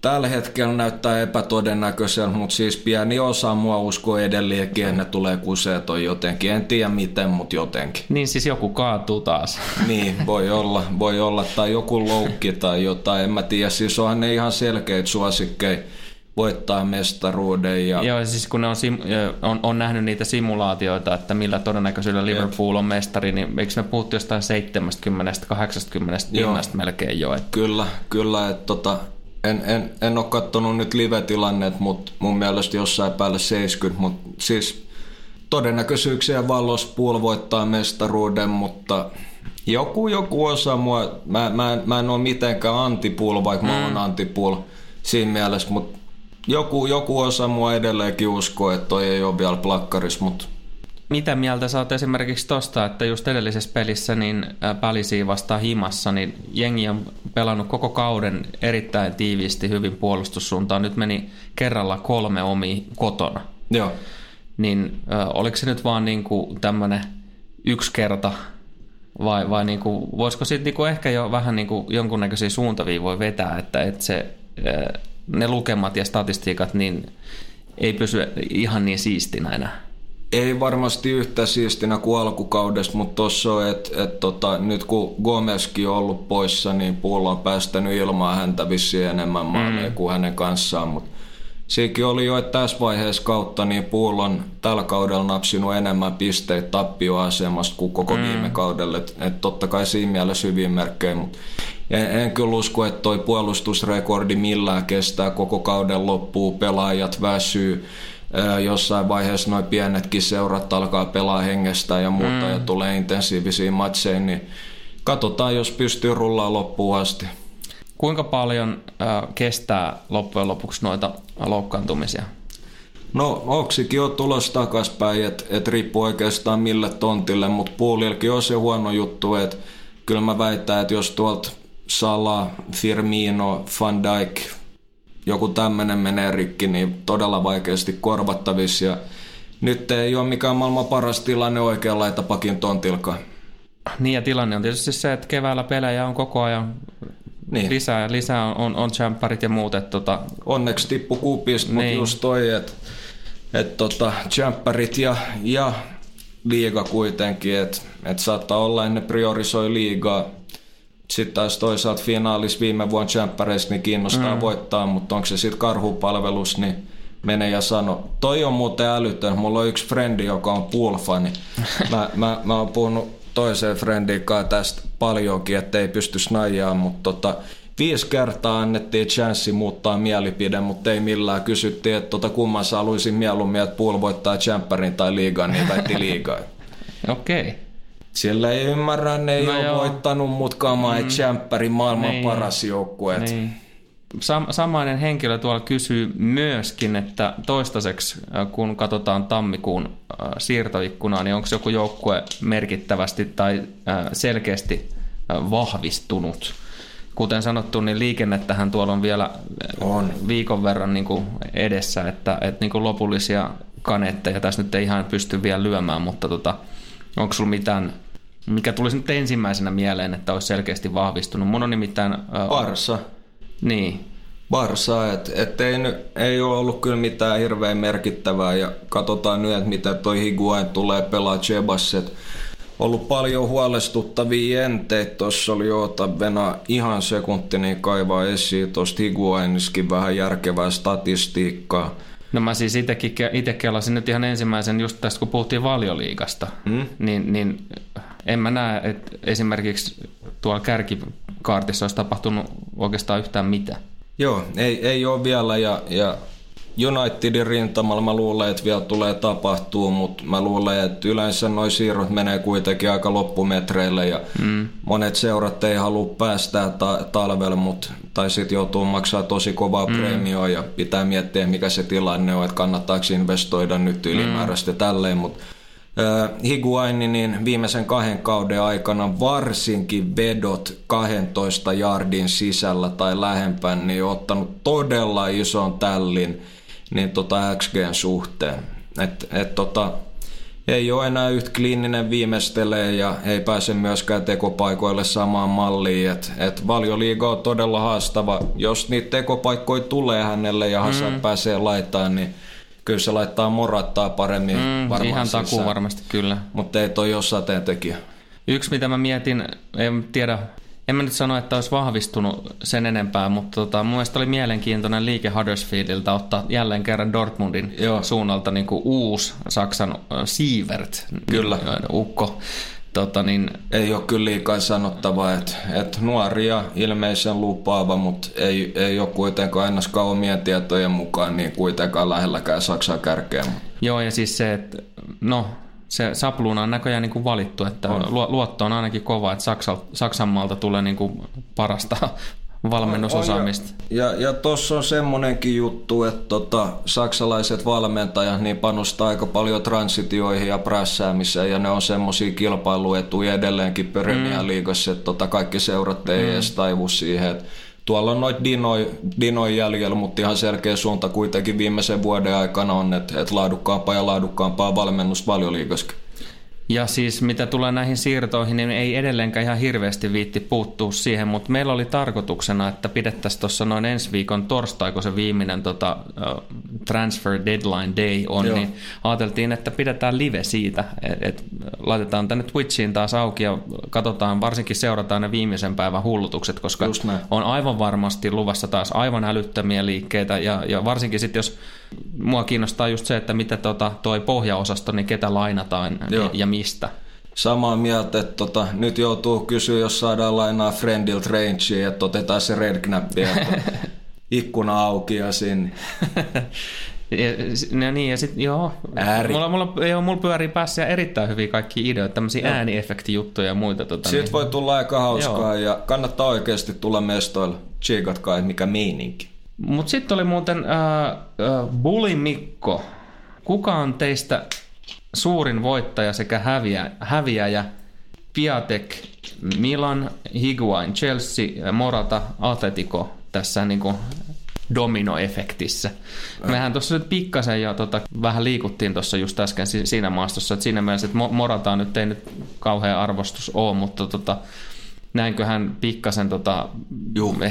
S2: Tällä hetkellä näyttää epätodennäköiseltä, mutta siis pieni osa mua uskoo edelleenkin, että ne tulee kuseeton jotenkin. En tiedä miten, mutta jotenkin.
S1: Niin siis joku kaatuu taas.
S2: niin, voi olla, voi olla. Tai joku loukki tai jotain, en mä tiedä. Siis onhan ne ihan selkeitä suosikkeja voittaa mestaruuden. Ja...
S1: Joo, siis kun ne on, sim- on, on nähnyt niitä simulaatioita, että millä todennäköisyydellä Liverpool on mestari, niin eikö me puhuttu jostain 70-80 pinnasta melkein jo? Että...
S2: Kyllä, kyllä. Että tota, en, en, en ole katsonut nyt live-tilanneet, mutta mun mielestä jossain päälle 70, mutta siis todennäköisyyksiä valossa Pool voittaa mestaruuden, mutta joku, joku osa mua, mä, mä, mä en ole mitenkään antipool, vaikka mm. mä oon antipool siinä mielessä, mutta joku, joku osa mua edelleenkin uskoo, että toi ei ole vielä plakkaris, mutta
S1: mitä mieltä sä oot esimerkiksi tosta, että just edellisessä pelissä niin Pälisiä vastaan himassa, niin jengi on pelannut koko kauden erittäin tiiviisti hyvin puolustussuuntaan. Nyt meni kerralla kolme omi kotona.
S2: Joo.
S1: Niin äh, oliko se nyt vaan niinku tämmönen yksi kerta vai, vai niinku, voisiko sitten niinku ehkä jo vähän niinku jonkunnäköisiä suuntaviivoja vetää, että, että se, ne lukemat ja statistiikat niin ei pysy ihan niin siistinä enää?
S2: Ei varmasti yhtä siistinä kuin alkukaudesta, mutta tuossa on, että et tota, nyt kun Gomeskin on ollut poissa, niin Puulla on päästänyt ilmaa häntä vissiin enemmän maaleja mm. kuin hänen kanssaan, mutta Siinkin oli jo, että tässä vaiheessa kautta niin Puulla on tällä kaudella napsinut enemmän pisteitä tappioasemasta kuin koko mm. viime kaudella. Että et totta kai siinä mielessä hyvin merkkejä, mutta en, en kyllä usko, että toi puolustusrekordi millään kestää koko kauden loppuun. Pelaajat väsyy jossain vaiheessa noin pienetkin seurat alkaa pelaa hengestä ja muuta mm. ja tulee intensiivisiin matseihin, niin katsotaan, jos pystyy rullaa loppuun asti.
S1: Kuinka paljon äh, kestää loppujen lopuksi noita loukkaantumisia?
S2: No Oksikin on tulossa takaspäin, että et riippuu oikeastaan mille tontille, mutta puolilkin on se huono juttu, että kyllä mä väitän, että jos tuolta Sala, Firmino, Van Dijk, joku tämmöinen menee rikki, niin todella vaikeasti korvattavissa. Ja nyt ei ole mikään maailman paras tilanne oikein laita pakin tontilkaan.
S1: Niin ja tilanne on tietysti se, että keväällä pelejä on koko ajan niin. lisää ja lisää on, on, champarit ja muut. Että tota...
S2: Onneksi tippu kuupista, niin. mutta just toi, että et tota, champarit ja, ja liiga kuitenkin, että et saattaa olla, että ne priorisoi liigaa sitten taas toisaalta finaalis viime vuonna Champereissa niin kiinnostaa mm. voittaa, mutta onko se sitten karhupalvelus, niin mene ja sano. Toi on muuten älytön. Mulla on yksi frendi, joka on poolfani. Mä, mä, mä oon puhunut toiseen friendiin tästä paljonkin, ettei pysty snajaa, mutta tota, viisi kertaa annettiin chanssi muuttaa mielipide, mutta ei millään. Kysyttiin, että tota, kumman sä haluaisin mieluummin, että Pool voittaa Champerin tai liigan, niin väitti liigaa.
S1: Okei. Okay.
S2: Sillä ei ymmärrä, ne ei no ole joo. voittanut mutkaamaan, mm. että maailman niin. paras joukkue. Niin.
S1: Sam- samainen henkilö tuolla kysyy myöskin, että toistaiseksi äh, kun katsotaan tammikuun äh, siirtoikkunaa, niin onko joku joukkue merkittävästi tai äh, selkeästi vahvistunut? Kuten sanottu, niin liikennettähän tuolla on vielä on. viikon verran niin kuin edessä, että, että niin kuin lopullisia kanetteja tässä nyt ei ihan pysty vielä lyömään, mutta tota, onko sulla mitään mikä tulisi nyt ensimmäisenä mieleen, että olisi selkeästi vahvistunut. Mun on nimittäin...
S2: Arsa.
S1: Niin.
S2: Barsa, että et ei, ei ole ollut kyllä mitään hirveän merkittävää ja katsotaan nyt, että mitä toi Higuain tulee pelaa Chebas, että ollut paljon huolestuttavia enteitä. Tuossa oli Joota Vena ihan sekunti niin kaivaa esiin tuosta Higuainiskin vähän järkevää statistiikkaa.
S1: No mä siis ite kelasin nyt ihan ensimmäisen just tästä, kun puhuttiin valioliigasta, mm? niin, niin en mä näe, että esimerkiksi tuolla kärkikaartissa olisi tapahtunut oikeastaan yhtään mitään.
S2: Joo, ei, ei ole vielä ja, ja Unitedin rintamalla mä luulen, että vielä tulee tapahtuu, mutta mä luulen, että yleensä noin siirrot menee kuitenkin aika loppumetreille ja mm. monet seurat ei halua päästää ta- talvella, mutta, tai sitten joutuu maksaa tosi kovaa mm. premioa ja pitää miettiä, mikä se tilanne on, että kannattaako investoida nyt ylimääräistä mm. tälleen, mutta Higuaini niin viimeisen kahden kauden aikana varsinkin vedot 12 jardin sisällä tai lähempään, niin on ottanut todella ison tällin niin tota XGn suhteen. Et, et tota, ei ole enää yhtä kliininen viimeistelee ja ei pääse myöskään tekopaikoille samaan malliin. Et, et valioliiga on todella haastava. Jos niitä tekopaikkoja tulee hänelle ja Hazard mm. pääsee laitaan, niin kyllä se laittaa morattaa paremmin mm, varmaan
S1: Ihan takuu varmasti kyllä.
S2: Mutta ei toi ole sateentekijä.
S1: Yksi mitä mä mietin, en tiedä en mä nyt sano, että olisi vahvistunut sen enempää, mutta tota, mun mielestä oli mielenkiintoinen liike Huddersfieldiltä ottaa jälleen kerran Dortmundin Joo. suunnalta niin kuin uusi Saksan äh, Sievert.
S2: Kyllä.
S1: Ukko. Tota, niin...
S2: Ei ole kyllä liikaa sanottavaa, että, että nuoria ilmeisen lupaava, mutta ei, ei ole kuitenkaan ainakaan omien tietojen mukaan niin kuitenkaan lähelläkään Saksaa kärkeä.
S1: Joo, ja siis se, että no, se sapluuna on näköjään niin kuin valittu, että on. luotto on ainakin kova, että Saksa, Saksan maalta tulee niin kuin parasta valmennusosaamista.
S2: ja ja, ja tuossa on semmoinenkin juttu, että tota, saksalaiset valmentajat niin panostaa aika paljon transitioihin ja prässäämiseen, ja ne on semmoisia kilpailuetuja edelleenkin Premier mm. että tota, kaikki seurat ei mm. edes taivu siihen, että tuolla on noita dinoi, dinoi jäljellä, mutta ihan selkeä suunta kuitenkin viimeisen vuoden aikana on, että, että laadukkaampaa ja laadukkaampaa valmennusta valioliikassakin.
S1: Ja siis mitä tulee näihin siirtoihin, niin ei edelleenkään ihan hirveästi viitti puuttua siihen, mutta meillä oli tarkoituksena, että pidettäisiin tuossa noin ensi viikon torstai, kun se viimeinen tota, uh, transfer deadline day on, Joo. niin ajateltiin, että pidetään live siitä, että et laitetaan tänne Twitchiin taas auki ja katsotaan, varsinkin seurataan ne viimeisen päivän hullutukset, koska on aivan varmasti luvassa taas aivan älyttömiä liikkeitä ja, ja varsinkin sitten jos mua kiinnostaa just se, että mitä tota, toi pohjaosasto, niin ketä lainataan Joo. ja mistä.
S2: Samaa mieltä, että tota, nyt joutuu kysyä, jos saadaan lainaa Friendilt Rangea, että otetaan se red knappi, ikkuna auki ja sinne.
S1: Ja, ja niin, ja sit, joo. Ääri. Mulla, mulla, joo, mulla pyörii päässä erittäin hyviä kaikki ideoita, tämmöisiä ääniefektijuttuja ja muita. Tota,
S2: Siitä niin. voi tulla aika hauskaa joo. ja kannattaa oikeasti tulla mestoilla. Tsiikatkaa, mikä meininki.
S1: Mutta sitten oli muuten äh, äh, Bully Mikko. Kuka on teistä suurin voittaja sekä häviä, häviäjä? Piatek, Milan, Higuain, Chelsea, Morata, Atletico tässä niin kuin dominoefektissä. Mehän tuossa nyt pikkasen jo tota, vähän liikuttiin tuossa just äsken siinä maastossa, että siinä mielessä, että Morata nyt ei nyt kauhean arvostus ole, mutta tota, näinköhän pikkasen tota,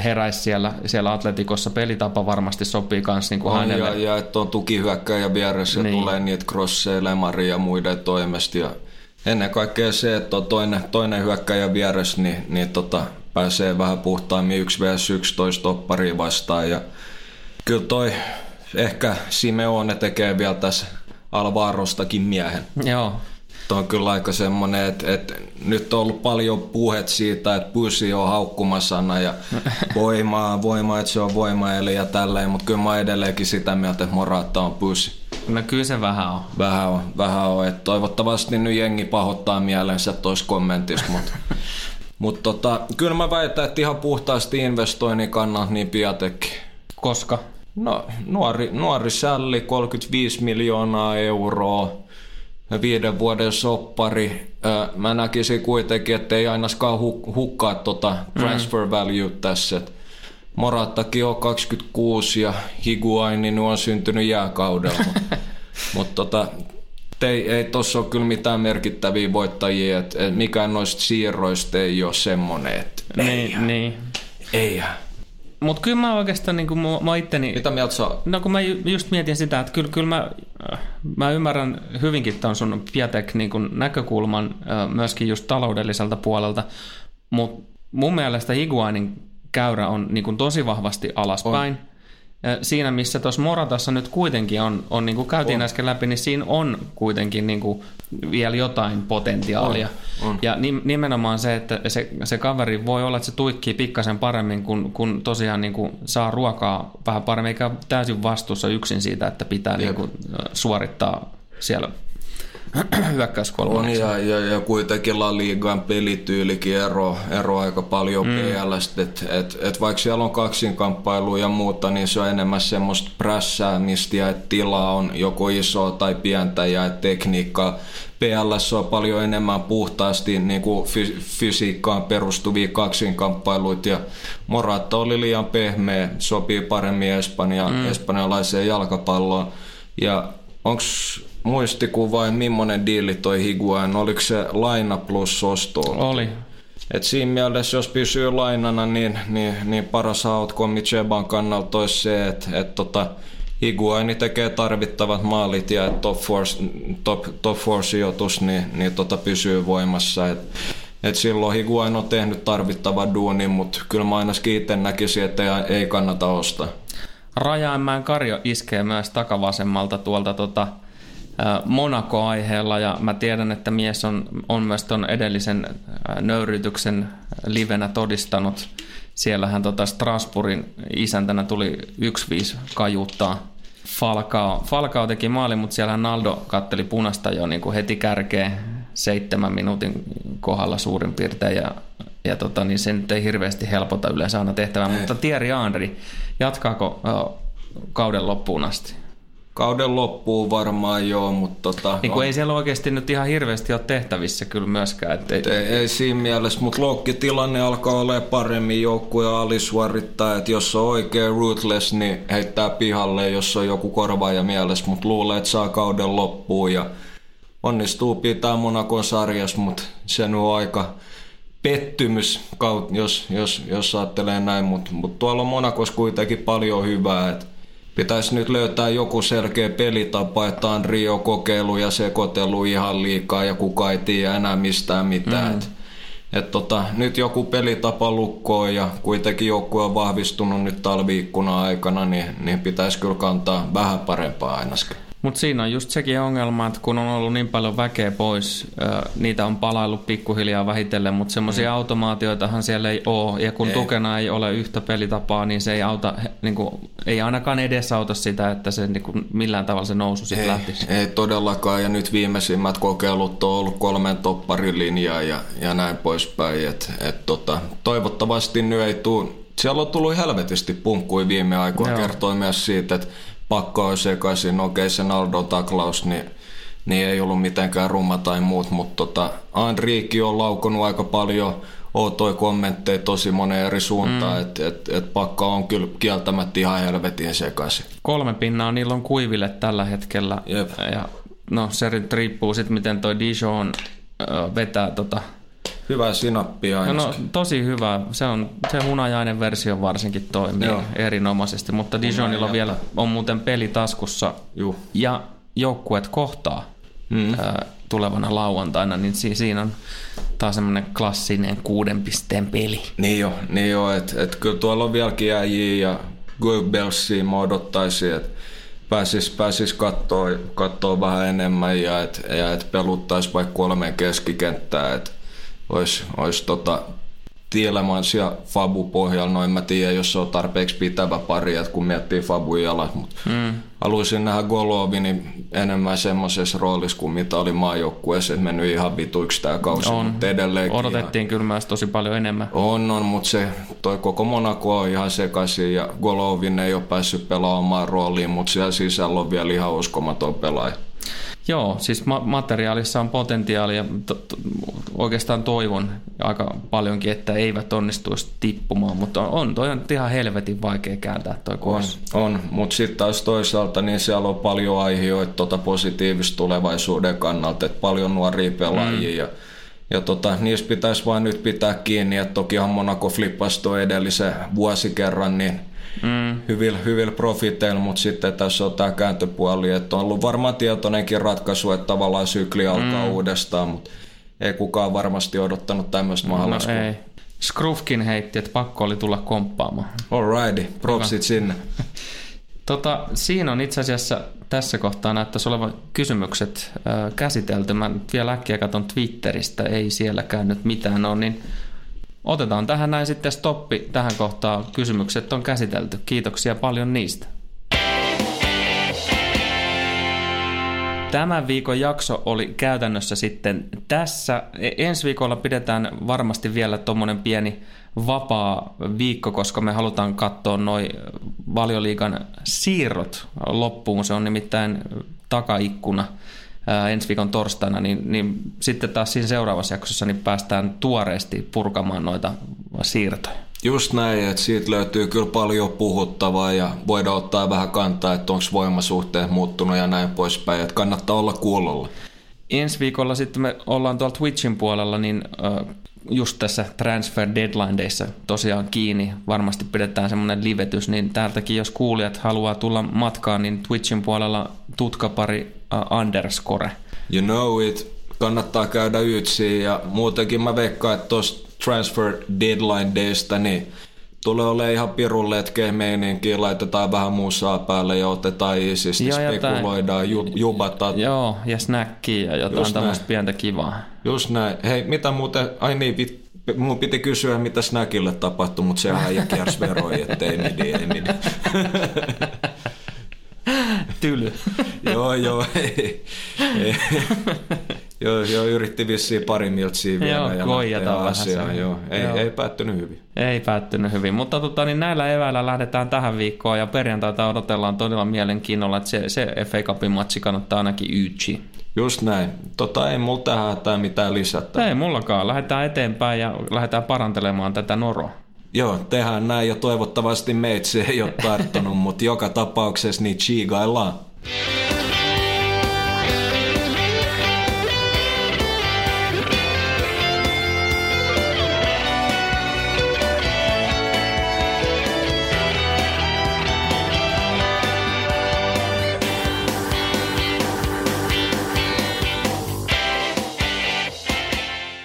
S1: heräisi siellä, siellä Atletikossa. Pelitapa varmasti sopii myös niin kuin on, hänelle.
S2: Ja, ja että on tukihyökkäjä vieressä niin. tulee niitä crosseja, lemari ja muiden toimesta. Ja ennen kaikkea se, että on toinen, toinen hyökkäjä vieressä, niin, niin tota, pääsee vähän puhtaammin 1 vs 11 toppariin vastaan. Ja kyllä toi ehkä Simeone tekee vielä tässä Alvarostakin miehen.
S1: Joo,
S2: Tuo on kyllä aika semmoinen, että, että nyt on ollut paljon puhet siitä, että pysi on haukkumasana ja voimaa, voimaa, että se on voima eli ja tälleen, mutta kyllä mä edelleenkin sitä mieltä, että Morata on pysi.
S1: No kyllä se vähän on.
S2: Vähän on, vähän on. Että toivottavasti nyt jengi pahoittaa mielensä tois kommentista, mutta mutta tota, kyllä mä väitän, että ihan puhtaasti investoinnin kannalta niin Piatek.
S1: Koska?
S2: No nuori, nuori sälli, 35 miljoonaa euroa viiden vuoden soppari. Mä näkisin kuitenkin, että ei ainakaan hukkaa tota transfer value tässä. Morattakin on 26 ja Higuaini on syntynyt jääkaudella. Mutta tota, ei, ei tuossa ole kyllä mitään merkittäviä voittajia, että mikään noista siirroista ei ole semmoinen, että
S1: niin, ei, niin.
S2: ei.
S1: Mutta kyllä mä oikeastaan niin kuin mä, mä itteni...
S2: Mitä mieltä sä
S1: No kun mä just mietin sitä, että kyllä, kyllä mä, mä ymmärrän hyvinkin tuon sun Piatek niin kuin näkökulman myöskin just taloudelliselta puolelta, mutta mun mielestä Higuainin käyrä on niin kuin tosi vahvasti alaspäin. On siinä, missä tuossa Moratassa nyt kuitenkin on, on niin kuin käytiin on. äsken läpi, niin siinä on kuitenkin niin kuin vielä jotain potentiaalia. On. On. Ja nimenomaan se, että se, se kaveri voi olla, että se tuikkii pikkasen paremmin, kun, kun tosiaan niin kuin saa ruokaa vähän paremmin, eikä täysin vastuussa yksin siitä, että pitää niin kuin suorittaa siellä hyökkäyskolmanneksen.
S2: On ja, ja, ja kuitenkin La Ligan pelityylikin ero, ero aika paljon mm. PLstä, että et, et vaikka siellä on kaksinkamppailu ja muuta, niin se on enemmän semmoista prässäämistä ja että tila on joko iso tai pientä ja että tekniikka PLS on paljon enemmän puhtaasti niin kuin fysiikkaan perustuvia kaksinkamppailuita ja Morata oli liian pehmeä, sopii paremmin Espanja, mm. espanjalaiseen jalkapalloon ja onko muistikuva, millainen diili toi Higuain, oliko se laina plus osto?
S1: Oli.
S2: Et siinä mielessä, jos pysyy lainana, niin, niin, niin paras outcome Micheban kannalta olisi se, että et tota, Higuaini tekee tarvittavat maalit ja top four, top, top four sijoitus niin, niin tota pysyy voimassa. Et, et silloin Higuain on tehnyt tarvittava duuni, mutta kyllä mä ainakin itse näkisin, että ei, ei kannata ostaa.
S1: Rajainmäen Karjo iskee myös takavasemmalta tuolta tota, Monaco-aiheella ja mä tiedän, että mies on, on myös tuon edellisen nöyrytyksen livenä todistanut. Siellähän tota Strasbourgin isäntänä tuli 1-5 kajuttaa. Falcao, Falcao teki maali, mutta siellä Naldo katteli punasta jo niin kuin heti kärkeen seitsemän minuutin kohdalla suurin piirtein ja, ja tota, niin se nyt ei hirveästi helpota yleensä aina tehtävää, mutta Thierry Henry, jatkaako kauden loppuun asti?
S2: Kauden loppuun varmaan joo, mutta tota...
S1: Niin kuin on... ei siellä oikeasti nyt ihan hirveästi ole tehtävissä kyllä myöskään. Että
S2: ei... Ei, ei siinä mielessä, mutta tilanne alkaa olla paremmin joukkuja alisuorittaa, että jos on oikein ruthless, niin heittää pihalle, jos on joku korvaaja mielessä, mutta luulee, että saa kauden loppuun ja onnistuu pitää Monakon sarjas, mutta se on aika pettymys, jos, jos, jos ajattelee näin, mutta, mutta tuolla on Monakossa kuitenkin paljon hyvää, että pitäisi nyt löytää joku selkeä pelitapa, että on Rio kokeilu ja sekoitelu ihan liikaa ja kuka ei tiedä enää mistään mitään. Mm. Et, et tota, nyt joku pelitapa lukkoon ja kuitenkin joukkue on vahvistunut nyt talviikkuna aikana, niin, niin pitäisi kyllä kantaa vähän parempaa ainakin.
S1: Mutta siinä on just sekin ongelma, että kun on ollut niin paljon väkeä pois, niitä on palaillut pikkuhiljaa vähitellen, mutta semmoisia mm. automaatioitahan siellä ei ole. Ja kun ei. tukena ei ole yhtä pelitapaa, niin se ei, auta, niin kuin, ei ainakaan edesauta sitä, että se niin kuin, millään tavalla se nousu sitten lähtisi.
S2: Ei todellakaan, ja nyt viimeisimmät kokeilut on ollut kolmen topparilinjaa ja, ja näin poispäin. Et, et, tota, toivottavasti nyt ei tule siellä on tullut helvetisti punkkui viime aikoina. Kertoi myös siitä, että pakko on sekaisin. Okei, se Naldo taklaus, niin, niin ei ollut mitenkään rumma tai muut, mutta tota, Anriikki on laukonut aika paljon outoi kommentteja tosi moneen eri suuntaan, mm. että et, et pakka on kyllä kieltämättä ihan helvetin sekaisin.
S1: Kolme pinnaa niillä on kuiville tällä hetkellä. Jep. Ja no se riippuu sitten, miten toi Dijon vetää tota
S2: Hyvä sinappi
S1: no, no, tosi hyvä. Se, on, se hunajainen versio varsinkin toimii Joo. erinomaisesti, mutta Dijonilla vielä on muuten peli taskussa Juh. ja joukkueet kohtaa mm. ää, tulevana lauantaina, niin si- siinä on taas semmoinen klassinen kuuden pisteen peli.
S2: Niin jo, niin jo että et kyllä tuolla on vieläkin äijiä ja Goebbelsia mä odottaisin, että pääsis, pääsis kattoo, kattoo vähän enemmän ja että et peluttaisi vaikka kolmen keskikenttää, että olisi, olisi tota, Tielemans ja Fabu pohjalla, noin mä tiedän, jos se on tarpeeksi pitävä pari, että kun miettii Fabun jalat, mutta mm. haluaisin nähdä Golovin enemmän semmoisessa roolissa kuin mitä oli maajoukkueessa, että mennyt ihan vituiksi tämä kausi,
S1: on. mutta edelleenkin Odotettiin ihan... kyllä myös tosi paljon enemmän.
S2: On, on, mutta se, toi koko Monaco on ihan sekaisin ja Golovin ei ole päässyt pelaamaan rooliin, mutta siellä sisällä on vielä ihan uskomaton pelaaja.
S1: Joo, siis ma- materiaalissa on potentiaalia. To- to- oikeastaan toivon aika paljonkin, että eivät onnistuisi tippumaan, mutta on toi on ihan helvetin vaikea kääntää toi
S2: On, on. mutta sitten taas toisaalta niin siellä on paljon aiheita tuota positiivista tulevaisuuden kannalta, että paljon nuoria pelaajia mm. ja ja tota, niistä pitäisi vain nyt pitää kiinni, että tokihan Monaco flippasi tuo edellisen vuosikerran, niin mm. hyvillä, hyvillä profiteilla, mutta sitten tässä on tämä kääntöpuoli, että on ollut varmaan tietoinenkin ratkaisu, että tavallaan sykli alkaa mm. uudestaan, mutta ei kukaan varmasti odottanut tämmöistä no,
S1: ei. Skrufkin heitti, että pakko oli tulla komppaamaan.
S2: Alrighty, propsit Hyvä. sinne.
S1: Tota, siinä on itse asiassa tässä kohtaa näyttäisi olevan kysymykset äh, käsitelty. Mä vielä äkkiä katson Twitteristä, ei siellä käynyt mitään ole, niin otetaan tähän näin sitten stoppi tähän kohtaan. Kysymykset on käsitelty. Kiitoksia paljon niistä. Tämän viikon jakso oli käytännössä sitten tässä. E, ensi viikolla pidetään varmasti vielä tuommoinen pieni vapaa viikko, koska me halutaan katsoa noin valioliikan siirrot loppuun. Se on nimittäin takaikkuna ensi viikon torstaina, niin, niin sitten taas siinä seuraavassa jaksossa niin päästään tuoreesti purkamaan noita siirtoja.
S2: Just näin, että siitä löytyy kyllä paljon puhuttavaa ja voidaan ottaa vähän kantaa, että onko voimasuhteet muuttunut ja näin poispäin, että kannattaa olla kuulolla.
S1: Ensi viikolla sitten me ollaan tuolla Twitchin puolella, niin just tässä Transfer Deadline Dayssä tosiaan kiinni. Varmasti pidetään semmoinen livetys, niin täältäkin jos kuulijat haluaa tulla matkaan, niin Twitchin puolella tutkapari uh, underscore.
S2: You know it. Kannattaa käydä ytsiin ja muutenkin mä veikkaan, että tuosta Transfer Deadline Daystä, niin tulee olemaan ihan pirun letkeä meininkiä, laitetaan vähän musaa päälle ja otetaan isisti, spekuloidaan, ju, jubataan.
S1: Joo, ja snackia ja jotain tämmöistä pientä kivaa.
S2: Just näin. Hei, mitä muuten, ai niin, pit, mun piti kysyä, mitä snackille tapahtui, mutta se äijä kiersi veroi, ettei midi, ei midi.
S1: Tyly.
S2: joo, joo. Joo, joo, yritti vissiin pari miltsiä vielä joo, ja lähteä asiaan. Joo, ei, joo. ei päättynyt hyvin.
S1: Ei päättynyt hyvin, mutta tota, niin näillä eväillä lähdetään tähän viikkoon ja perjantaita odotellaan todella mielenkiinnolla, että se, se FA Cupin matsi kannattaa ainakin yksi.
S2: Just näin. Tota, ei mulla tähän mitään lisätä.
S1: Ei mullakaan. Lähdetään eteenpäin ja lähdetään parantelemaan tätä noroa.
S2: Joo, tehdään näin ja toivottavasti meitsi ei ole tarttunut, mutta joka tapauksessa niin chigaillaan.